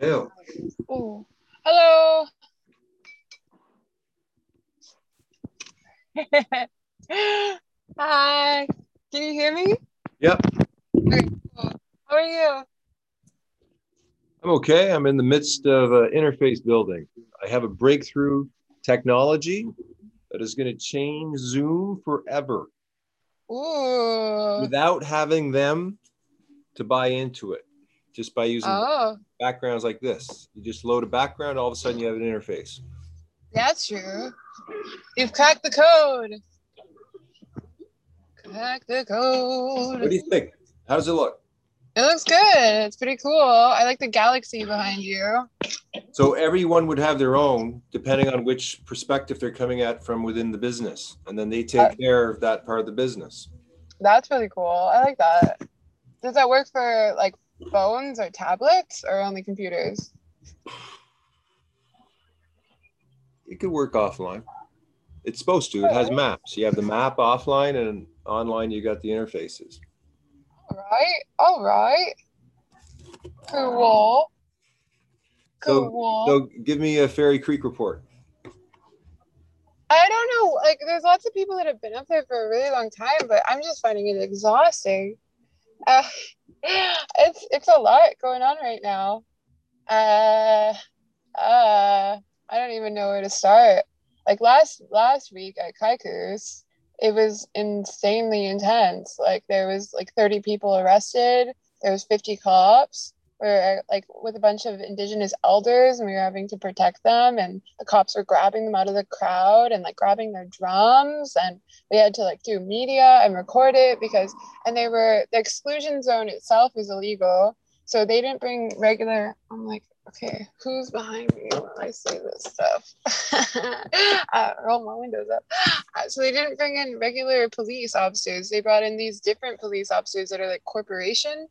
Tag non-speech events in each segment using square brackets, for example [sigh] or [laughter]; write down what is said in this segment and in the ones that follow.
Hello. Oh, hello. Hi. Can you hear me? Yep. Okay, cool. How are you? I'm okay. I'm in the midst of uh, interface building. I have a breakthrough technology that is going to change Zoom forever Ooh. without having them to buy into it, just by using Oh, backgrounds like this. You just load a background, all of a sudden you have an interface. that's true. You've cracked the code. Crack the code. What do you think? How does it look? It looks good. It's pretty cool. I like the galaxy behind you. So everyone would have their own, depending on which perspective they're coming at from within the business, and then they take uh, care of that part of the business. That's really cool. I like that. Does that work for like phones or tablets or only computers? It could work offline. It's supposed to. It has maps. You have the map offline, and online you got the interfaces. All right. All right. Cool. So- Cool. So give me a Fairy Creek report. I don't know. Like, there's lots of people that have been up there for a really long time, but I'm just finding it exhausting. Uh, it's it's a lot going on right now. Uh, uh, I don't even know where to start. Like last last week at Caycuse, it was insanely intense. Like there was like 30 people arrested. There was 50 cops. We were like with a bunch of indigenous elders, and we were having to protect them. And the cops were grabbing them out of the crowd and like grabbing their drums. And we had to like do media and record it because, and they were the exclusion zone itself is illegal. So they didn't bring regular. I'm like, okay, who's behind me when I say this stuff? [laughs] uh, roll my windows up. Uh, so they didn't bring in regular police officers. They brought in these different police officers that are like corporation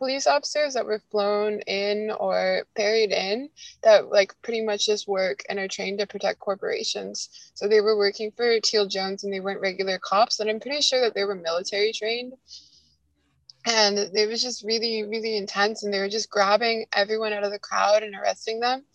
police officers that were flown in or ferried in that like pretty much just work and are trained to protect corporations. So they were working for Teal Jones and they weren't regular cops, and I'm pretty sure that they were military trained. And it was just really, really intense, and they were just grabbing everyone out of the crowd and arresting them.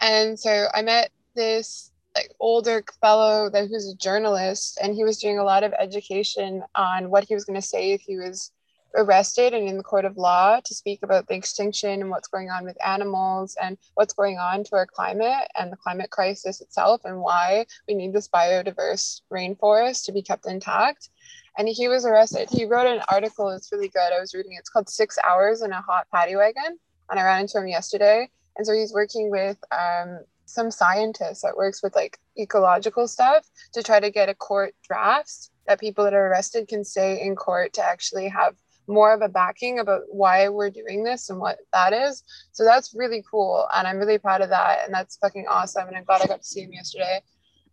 And so I met this like older fellow that who's a journalist, and he was doing a lot of education on what he was going to say if he was arrested and in the court of law to speak about the extinction and what's going on with animals and what's going on to our climate and the climate crisis itself and why we need this biodiverse rainforest to be kept intact. And he was arrested. He wrote an article, it's really good. I was reading it. It's called Six Hours in a Hot Paddy Wagon. And I ran into him yesterday. And so he's working with um, some scientist that works with like ecological stuff to try to get a court draft that people that are arrested can stay in court to actually have more of a backing about why we're doing this and what that is. So that's really cool. And I'm really proud of that. And that's fucking awesome. And I'm glad I got to see him yesterday.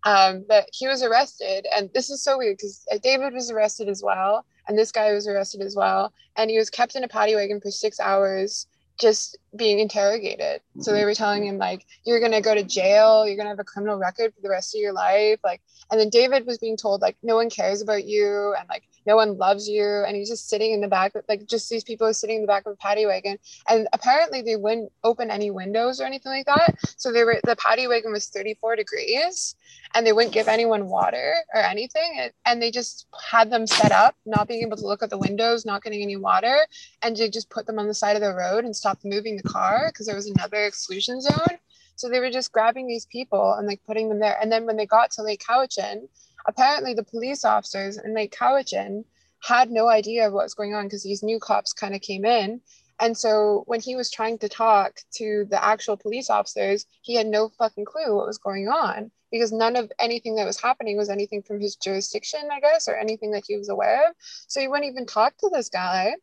Um, but he was arrested. And this is so weird because David was arrested as well. And this guy was arrested as well. And he was kept in a paddy wagon for six hours just being interrogated. So they mm-hmm. were telling him like, you're gonna go to jail, you're gonna have a criminal record for the rest of your life. Like, and then David was being told like, no one cares about you, and like, no one loves you, and he's just sitting in the back, like, just these people are sitting in the back of a paddy wagon, and apparently they wouldn't open any windows or anything like that. So they were the paddy wagon was 34 degrees, and they wouldn't give anyone water or anything, and, and they just had them set up, not being able to look at the windows, not getting any water, and they just put them on the side of the road and stopped moving the car because there was another exclusion zone. So they were just grabbing these people and like putting them there. And then when they got to Lake Cowichan, apparently the police officers in Lake Cowichan had no idea of what was going on because these new cops kind of came in. And so when he was trying to talk to the actual police officers, he had no fucking clue what was going on because none of anything that was happening was anything from his jurisdiction, I guess, or anything that he was aware of. So he wouldn't even talk to this guy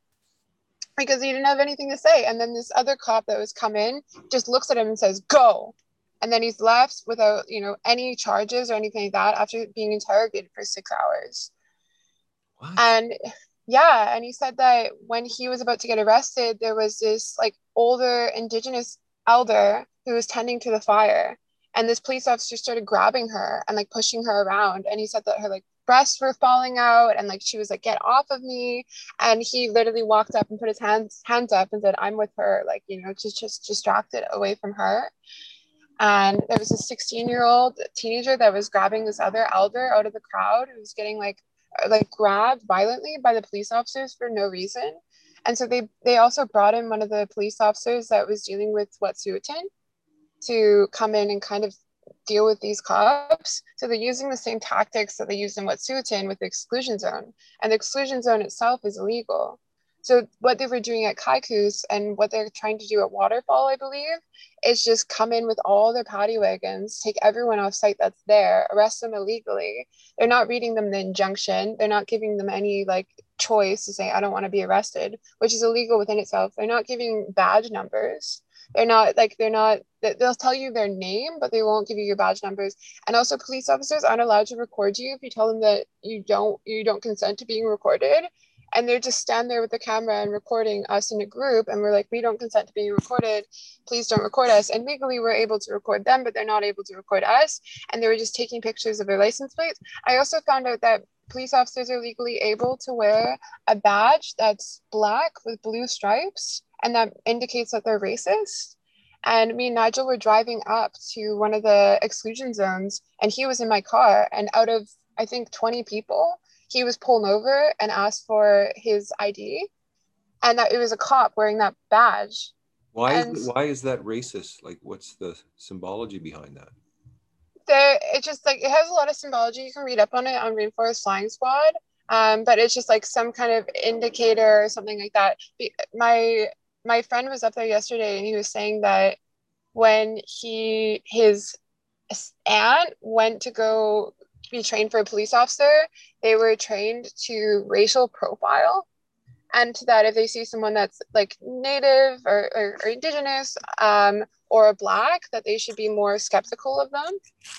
because he didn't have anything to say. And then this other cop that was come in just looks at him and says, "Go." And then he's left without, you know, any charges or anything like that after being interrogated for six hours. What? And yeah, and he said that when he was about to get arrested, there was this like older indigenous elder who was tending to the fire. and this police officer started grabbing her and like pushing her around and he said that her like breasts were falling out and like she was like get off of me. And he literally walked up and put his hands hands up and said i'm with her like you know just just distracted away from her. And there was a 16 year old teenager that was grabbing this other elder out of the crowd who was getting like uh, like grabbed violently by the police officers for no reason. And so they they also brought in one of the police officers that was dealing with Wet'suwet'en to come in and kind of deal with these cops. So they're using the same tactics that they used in Wet'suwet'en with the exclusion zone. And the exclusion zone itself is illegal. So what they were doing at Caycuse and what they're trying to do at Waterfall, I believe, is just come in with all their paddy wagons, take everyone off site that's there, arrest them illegally. They're not reading them the injunction. They're not giving them any like choice to say, I don't want to be arrested, which is illegal within itself. They're not giving badge numbers they're not like they're not they'll tell you their name but they won't give you your badge numbers. And also police officers aren't allowed to record you if you tell them that you don't you don't consent to being recorded. And they're just stand there with the camera and recording us in a group and we're like we don't consent to being recorded. Please don't record us. And legally we're able to record them but they're not able to record us. And they were just taking pictures of their license plates. I also found out that police officers are legally able to wear a badge that's black with blue stripes and that indicates that they're racist. And me and Nigel were driving up to one of the exclusion zones, and he was in my car. And out of, I think, 20 people, he was pulled over and asked for his ID. And that it was a cop wearing that badge. Why is, why is that racist? Like, what's the symbology behind that? There, it just like it has a lot of symbology. You can read up on it on Rainforest Flying Squad. Um, but it's just like some kind of indicator or something like that. My my friend was up there yesterday and he was saying that when he his aunt went to go be trained for a police officer, they were trained to racial profile and to that if they see someone that's like native or, or, or indigenous um, or black that they should be more skeptical of them.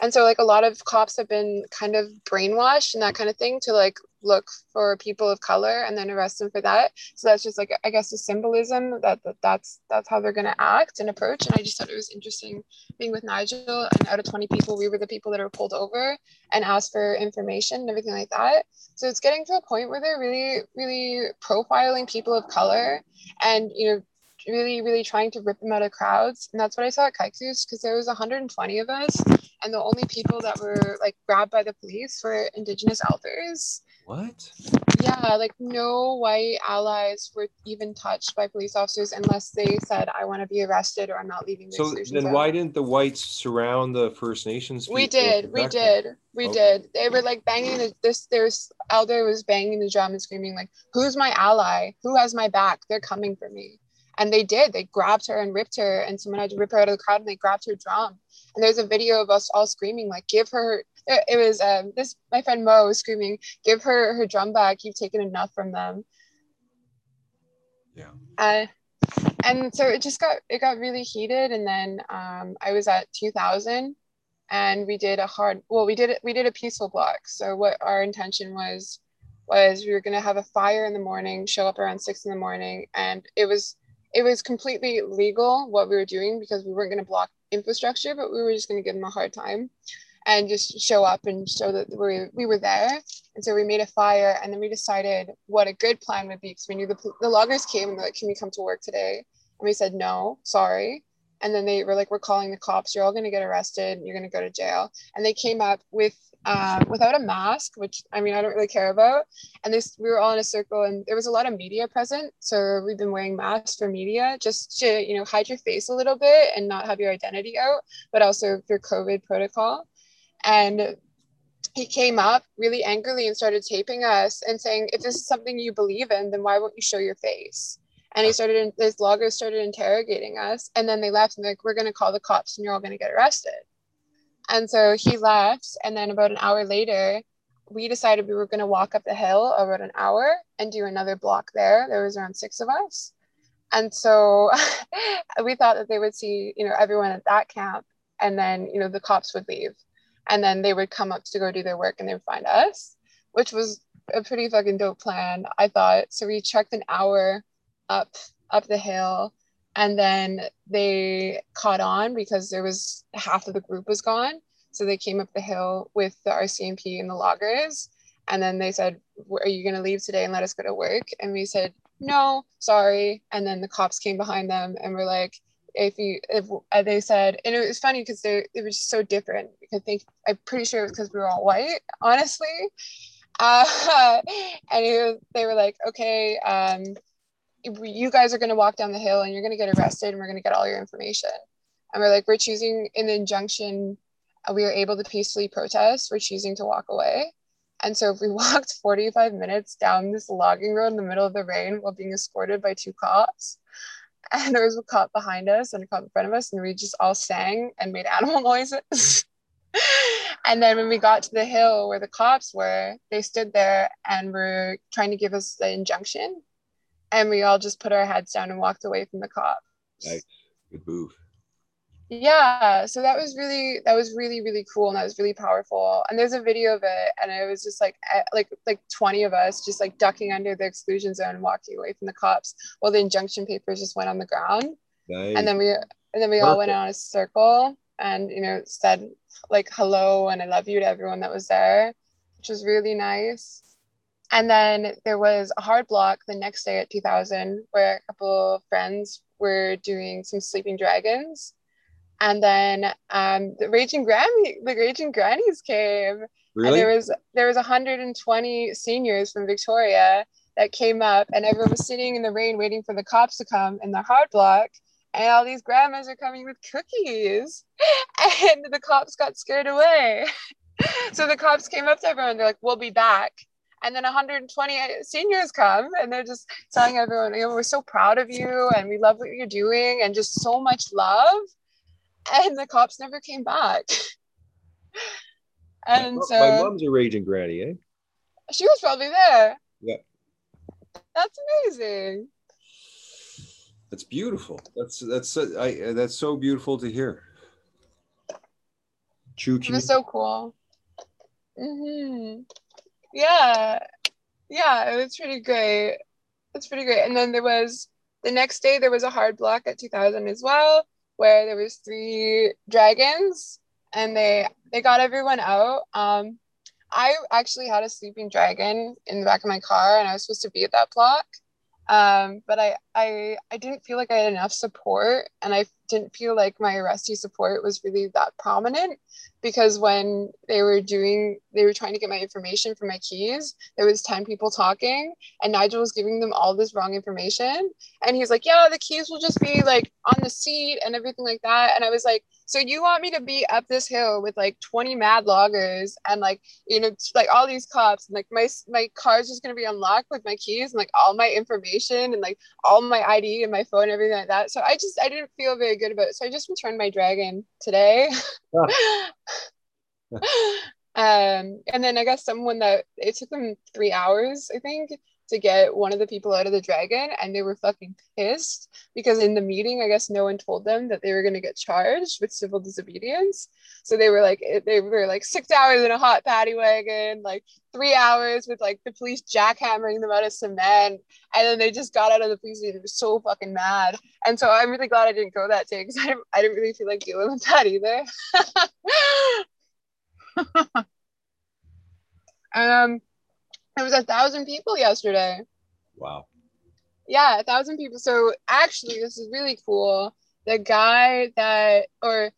And so like a lot of cops have been kind of brainwashed and that kind of thing to like look for people of color and then arrest them for that so that's just like i guess a symbolism that, that that's that's how they're going to act and approach and i just thought it was interesting being with nigel and out of 20 people we were the people that were pulled over and asked for information and everything like that so it's getting to a point where they're really really profiling people of color and you know really, really trying to rip them out of crowds. And that's what I saw at Caycuse because there was 120 of us, and the only people that were like grabbed by the police were Indigenous elders. What? Yeah, like no white allies were even touched by police officers unless they said, "I want to be arrested" or "I'm not leaving." The so then, zone. why didn't the whites surround the First Nations? We did, we did, we okay. did. They were like banging the, this. There's elder was banging the drum and screaming like, "Who's my ally? Who has my back? They're coming for me." And they did. They grabbed her and ripped her, and someone had to rip her out of the crowd, and they grabbed her drum. And there's a video of us all screaming, like, "Give her!" It was um, this. My friend Mo was screaming, "Give her her drum back! You've taken enough from them." Yeah. Uh, and so it just got it got really heated, and then um, I was at 2000, and we did a hard. Well, we did it. We did a peaceful block. So what our intention was was we were going to have a fire in the morning, show up around six in the morning, and it was it was completely legal what we were doing because we weren't going to block infrastructure, but we were just going to give them a hard time and just show up and show that we, we were there. And so we made a fire and then we decided what a good plan would be because we knew the, the loggers came and they're like, can we come to work today? And we said, no, sorry. And then they were like, we're calling the cops. You're all going to get arrested. You're going to go to jail. And they came up with um, without a mask, which I mean, I don't really care about. And this, we were all in a circle, and there was a lot of media present. So we've been wearing masks for media just to, you know, hide your face a little bit and not have your identity out, but also for COVID protocol. And he came up really angrily and started taping us and saying, if this is something you believe in, then why won't you show your face? And he started, this logger started interrogating us. And then they left and like, we're going to call the cops and you're all going to get arrested. And so he left. And then about an hour later, we decided we were going to walk up the hill about an hour and do another block there. There was around six of us. And so [laughs] we thought that they would see, you know, everyone at that camp and then, you know, the cops would leave and then they would come up to go do their work and they would find us, which was a pretty fucking dope plan, I thought. So we trekked an hour up up the hill and then they caught on because there was half of the group was gone. So they came up the hill with the rcmp and the loggers and then they said are you going to leave today and let us go to work? And we said no sorry. And then the cops came behind them and were like if you if uh, they said and it was funny because they it was just so different i think i'm pretty sure it was because we were all white honestly. [laughs] Uh, and was, they were like okay um, you guys are going to walk down the hill and you're going to get arrested and we're going to get all your information. And we're like we're choosing in the injunction uh, we were able to peacefully protest. We're choosing to walk away. And so we [laughs] walked 45 minutes down this logging road in the middle of the rain while being escorted by two cops and there was a cop behind us and a cop in front of us and we just all sang and made animal [laughs] noises. And then when we got to the hill where the cops were they stood there and were trying to give us the injunction and we all just put our heads down and walked away from the cops. Nice good move yeah so that was really that was really really cool and that was really powerful and there's a video of it and it was just like eh, like like 20 of us just like ducking under the exclusion zone walking away from the cops while the injunction papers just went on the ground nice. and then we and then we Perfect. all went on a circle and you know said like hello and i love you to everyone that was there which was really nice and then there was a hard block the next day at 2000 where a couple of friends were doing some sleeping dragons and then um, the Raging Granny, the Raging Grannies came. Really? And there was there was 120 seniors from Victoria that came up, and everyone was sitting in the rain waiting for the cops to come in the hard block. And all these grandmas are coming with cookies, [laughs] and the cops got scared away. [laughs] so the cops came up to everyone. They're like, "We'll be back." and then 120 seniors come and they're just telling everyone you know we're so proud of you and we love what you're doing and just so much love and the cops never came back. and my, so my mom's a raging granny, eh? She was probably there. Yeah. That's amazing. That's beautiful. That's that's I that's so beautiful to hear. True. It was so cool. Mm-hmm. Yeah, yeah, it was pretty great. It's pretty great. And then there was the next day there was a hard block at 2000 as well where there was three dragons and they they got everyone out. Um, I actually had a sleeping dragon in the back of my car and I was supposed to be at that block. Um, but I, I I didn't feel like I had enough support and I didn't feel like my arrestee support was really that prominent because when they were doing they were trying to get my information for my keys there was 10 people talking and nigel was giving them all this wrong information and he's like yeah the keys will just be like on the seat and everything like that and i was like so you want me to be up this hill with like 20 mad loggers and like you know like all these cops and like my my car's just gonna be unlocked with my keys and like all my information and like all my id and my phone and everything like that. So i just i didn't feel very good about it. So i just returned my dragon today. [laughs] [laughs] Um, and then I guess someone that it took them three hours, I think, to get one of the people out of the dragon, and they were fucking pissed because in the meeting, I guess no one told them that they were going to get charged with civil disobedience. So they were like, they were like six hours in a hot paddy wagon, like three hours with like the police jackhammering them out of cement, and then they just got out of the police and they were so fucking mad. And so I'm really glad I didn't go that day because I didn't, I didn't really feel like dealing with that either. [laughs] [laughs] um, it was a thousand people yesterday. Wow. Yeah, a thousand people. So actually, this is really cool. The guy that, or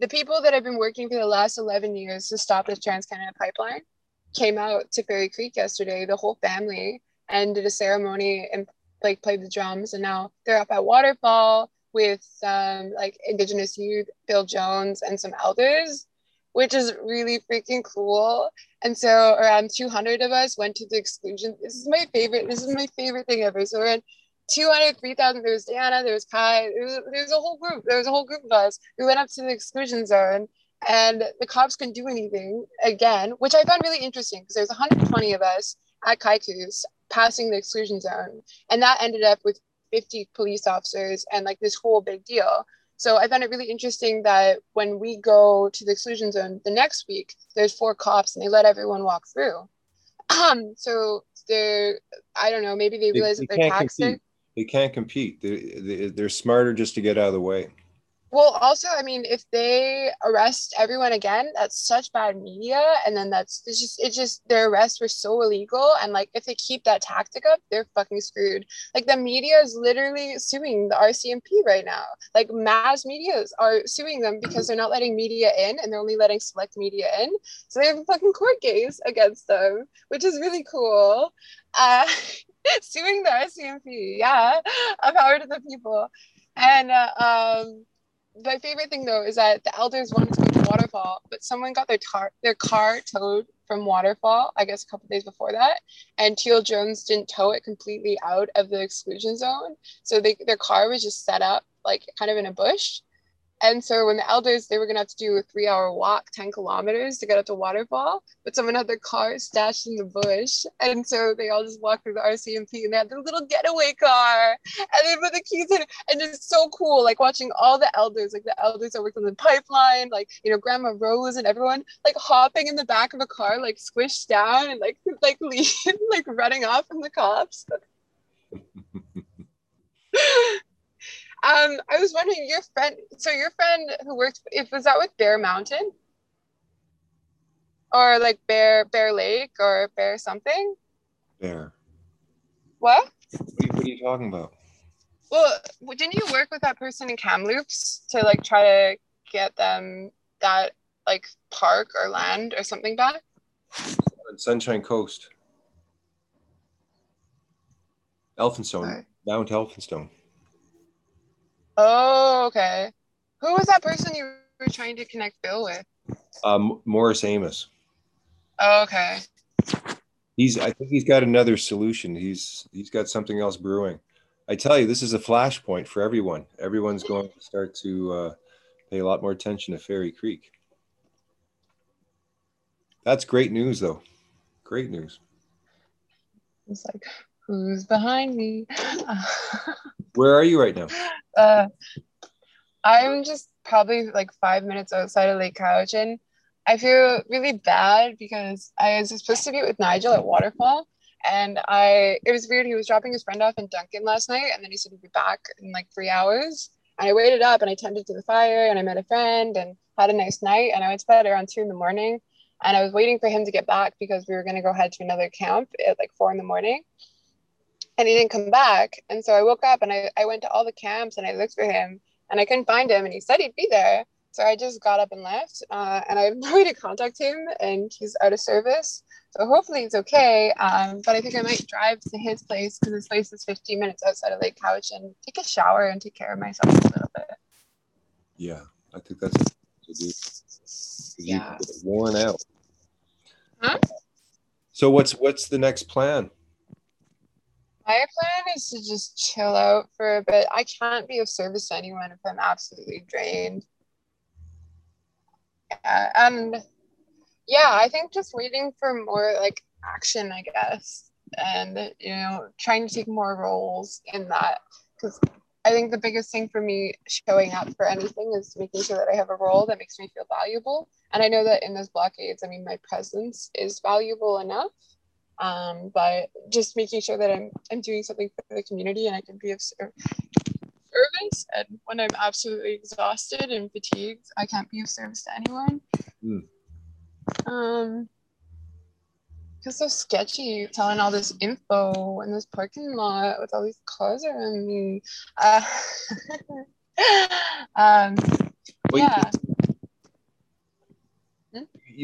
the people that have been working for the last 11 years to stop the Trans Canada pipeline came out to Fairy Creek yesterday, the whole family, and did a ceremony and like played the drums. And now they're up at Waterfall with um, like Indigenous youth, Bill Jones, and some elders which is really freaking cool. And so around 200 of us went to the exclusion. This is my favorite. This is my favorite thing ever. So around 200, 3,000. There was Diana, there was Kai, there was, there was a whole group. There was a whole group of us. We went up to the exclusion zone and the cops couldn't do anything again, which I found really interesting because there was 120 of us at Caycuse passing the exclusion zone. And that ended up with 50 police officers and like this whole big deal. So I found it really interesting that when we go to the exclusion zone the next week, there's four cops and they let everyone walk through. Um, so they're, I don't know, maybe they realize they, that they're taxing. they can't compete. They, they, they're smarter just to get out of the way. Well, also, I mean, if they arrest everyone again, that's such bad media, and then that's it's just it's just their arrests were so illegal, and like if they keep that tactic up, they're fucking screwed. Like the media is literally suing the RCMP right now. Like mass medias are suing them because they're not letting media in, and they're only letting select media in. So they have a fucking court case against them, which is really cool. Uh, [laughs] suing the RCMP, yeah, [laughs] a power to the people, and uh, um my favorite thing though is that the elders wanted to go to waterfall, but someone got their tar- their car towed from waterfall. I guess a couple days before that, and Teal Jones didn't tow it completely out of the exclusion zone, so they, their car was just set up like kind of in a bush, and so when the elders, they were gonna have to do a three hour walk, 10 kilometers to get up to waterfall, but someone had their car stashed in the bush. And so they all just walked through the RCMP and they had their little getaway car and they put the keys in. And it's so cool, like watching all the elders, like the elders that worked on the pipeline, like, you know, Grandma Rose and everyone like hopping in the back of a car, like squished down and like, [laughs] like, [laughs] like running off from the cops. [laughs] Um, I was wondering, your friend. So your friend who works, if was that with Bear Mountain, or like Bear Bear Lake or Bear something? Bear. What? What are, you, what are you talking about? Well, didn't you work with that person in Kamloops to like try to get them that like park or land or something back? On Sunshine Coast. Elphinstone. Right. Mount Elphinstone. Oh, okay. Who was that person you were trying to connect Bill with? Um, Morris Amos. Oh, okay. He's. I think he's got another solution. He's he's got something else brewing. I tell you, this is a flashpoint for everyone. Everyone's going to start to uh, pay a lot more attention to Fairy Creek. That's great news, though. Great news. It's like, who's behind me? [laughs] Where are you right now? Uh, I'm just probably like five minutes outside of Lake Cowichan. I feel really bad because I was supposed to be with Nigel at Waterfall, and I it was weird. He was dropping his friend off in Duncan last night, and then he said he'd be back in like three hours. And I waited up and I tended to the fire, and I met a friend and had a nice night. And I went to bed around two in the morning, and I was waiting for him to get back because we were going to go head to another camp at like four in the morning and he didn't come back. And so I woke up and I, I went to all the camps and I looked for him and I couldn't find him and he said he'd be there. So I just got up and left uh, and I have [laughs] no way to contact him and he's out of service. So hopefully he's okay. Um, but I think I might drive to his place because his place is 15 minutes outside of Lake Couch and take a shower and take care of myself a little bit. Yeah, I think that's. Yeah. worn out. Huh? So what's what's the next plan? My plan is to just chill out for a bit. I can't be of service to anyone if I'm absolutely drained. Yeah, and yeah, I think just waiting for more like action, I guess, and you know, trying to take more roles in that because I think the biggest thing for me showing up for anything is making sure that I have a role that makes me feel valuable. And I know that in those blockades, I mean, my presence is valuable enough um, but just making sure that I'm I'm doing something for the community and I can be of service. And when I'm absolutely exhausted and fatigued, I can't be of service to anyone. Mm. Um, it's so sketchy telling all this info in this parking lot with all these cars around me. Uh, [laughs] um, well, yeah you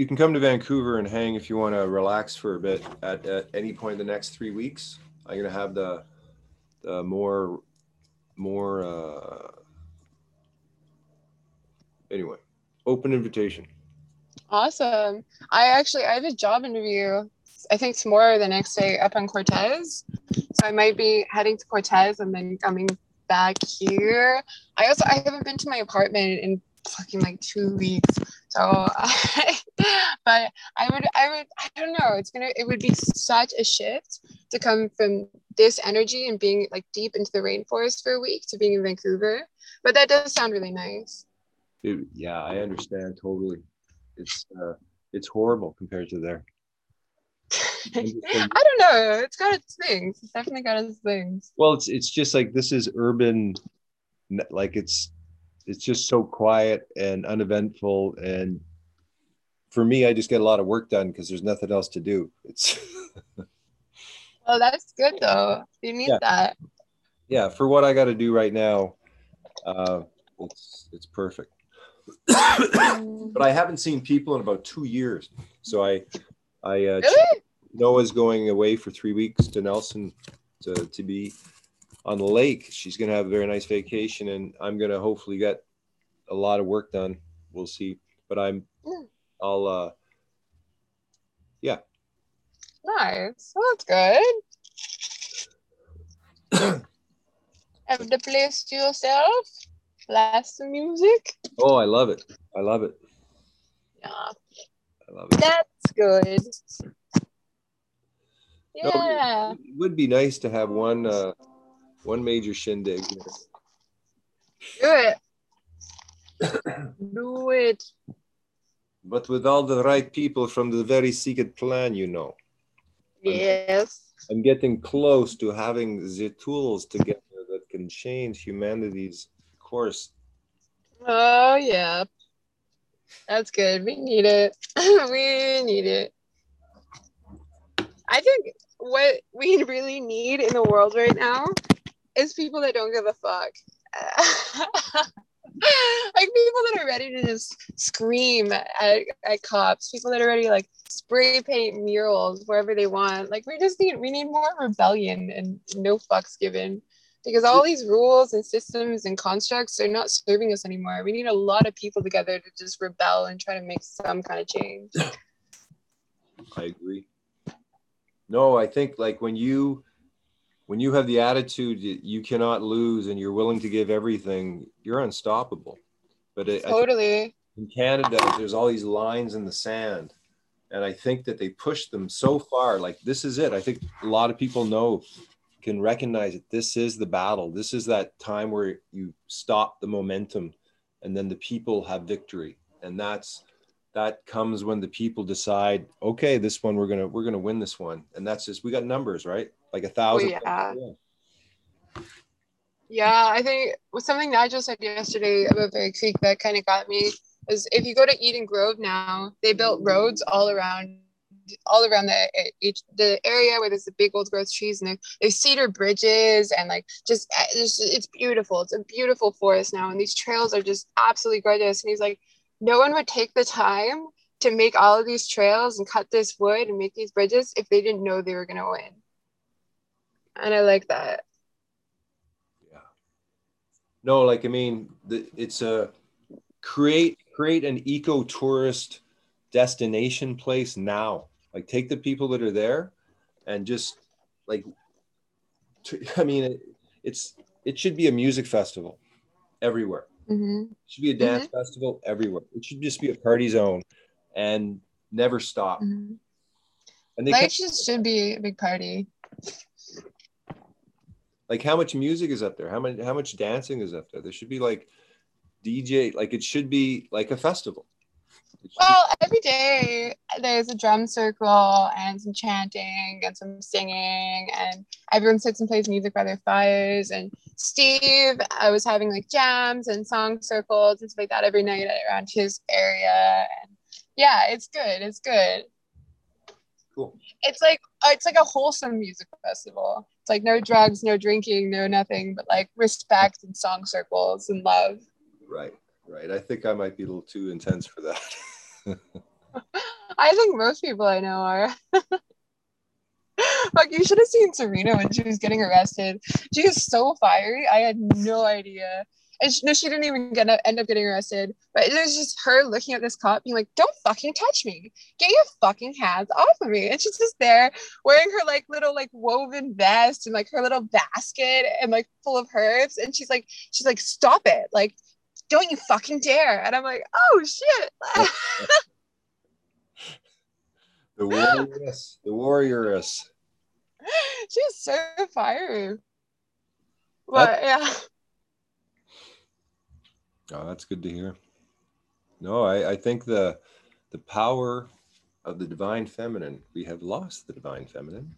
can come to Vancouver and hang if you want to relax for a bit at, at any point in the next three weeks. I'm gonna have the the more more uh, anyway open invitation. Awesome. I actually I have a job interview. I think tomorrow the next day up on Cortes. So I might be heading to Cortes and then coming back here. I also I haven't been to my apartment in fucking like two weeks. So, I, [laughs] but I would, I would, I don't know. It's gonna, it would be such a shift to come from this energy and being like deep into the rainforest for a week to being in Vancouver. But that does sound really nice. It, yeah, I understand totally. It's, uh, it's horrible compared to there. [laughs] I don't know. It's got its things. It's definitely got its things. Well, it's it's just like this is urban, like it's it's just so quiet and uneventful. And for me i just get a lot of work done because there's nothing else to do. It's [laughs] well that's good though. You need yeah. that. Yeah for what i got to do right now uh it's it's perfect. [coughs] But i haven't seen people in about two years. So i i uh really? noah's going away for three weeks to nelson to, to be on the lake. She's going to have a very nice vacation, and I'm going to hopefully get a lot of work done. We'll see, but I'm, I'll, uh, yeah. Nice. Well, that's good. [coughs] have the place to yourself. Blast some music. Oh, I love it. I love it. Yeah. I love it. That's good. Yeah. No, it would be nice to have one uh, one major shindig. Do it. Do it. But with all the right people from the very secret plan, you know. Yes. I'm getting close to having the tools together that can change humanity's course. Oh yeah. That's good. We need it. [laughs] we need it. I think what we really need in the world right now is people that don't give a fuck. [laughs] like people that are ready to just scream at, at cops, people that are ready like spray paint murals wherever they want. Like we just need we need more rebellion and no fucks given. Because all these rules and systems and constructs are not serving us anymore. We need a lot of people together to just rebel and try to make some kind of change. I agree. No, I think like when you when you have the attitude that you cannot lose and you're willing to give everything, you're unstoppable. But it, totally in Canada, there's all these lines in the sand, and I think that they push them so far. Like this is it. I think a lot of people know can recognize that this is the battle. This is that time where you stop the momentum, and then the people have victory, and that's that comes when the people decide okay this one we're gonna we're gonna win this one and that's just we got numbers right like a thousand. Oh, yeah. Yeah, I think was something Nigel said yesterday about Fairy Creek that kind of got me is if you go to Eden Grove now, they built roads all around all around the the area where there's the big old growth trees and there's cedar bridges and like just eh, it's, it's beautiful. It's a beautiful forest now, and these trails are just absolutely gorgeous. And he's like, no one would take the time to make all of these trails and cut this wood and make these bridges if they didn't know they were gonna win and I like that. Yeah. No, like I mean, the, it's a create create an eco tourist destination place now. Like take the people that are there, and just like, [laughs] I mean, it, it's it should be a music festival everywhere. Mm-hmm. It should be a dance mm-hmm. festival everywhere. It should just be a party zone, and never stop. Mm-hmm. And they Life just should be a big party like how much music is up there? How much how much dancing is up there? There should be like dj like it should be like a festival. Well every day there's a drum circle and some chanting and some singing and everyone sits and plays music by their fires. And steve i was having like jams and song circles and stuff like that every night around his area. And yeah it's good it's good cool it's like uh, it's like a wholesome music festival it's like no drugs, no drinking, no nothing, but like respect and song circles and love. Right, right. I think I might be a little too intense for that. [laughs] I think most people I know are. [laughs] like you should have seen Serena when she was getting arrested. She is so fiery. I had no idea and she, no, she didn't even get end up getting arrested. But it was just her looking at this cop, being like, "Don't fucking touch me! Get your fucking hands off of me!" And she's just there wearing her like little like woven vest and like her little basket and like full of herbs, and she's like, she's like, "Stop it! Like, don't you fucking dare!" And I'm like, "Oh shit!" [laughs] the warrioress, the warrioress. [laughs] She's so fiery. But yeah. Oh, that's good to hear. No, I, I think the the power of the divine feminine. We have lost the divine feminine.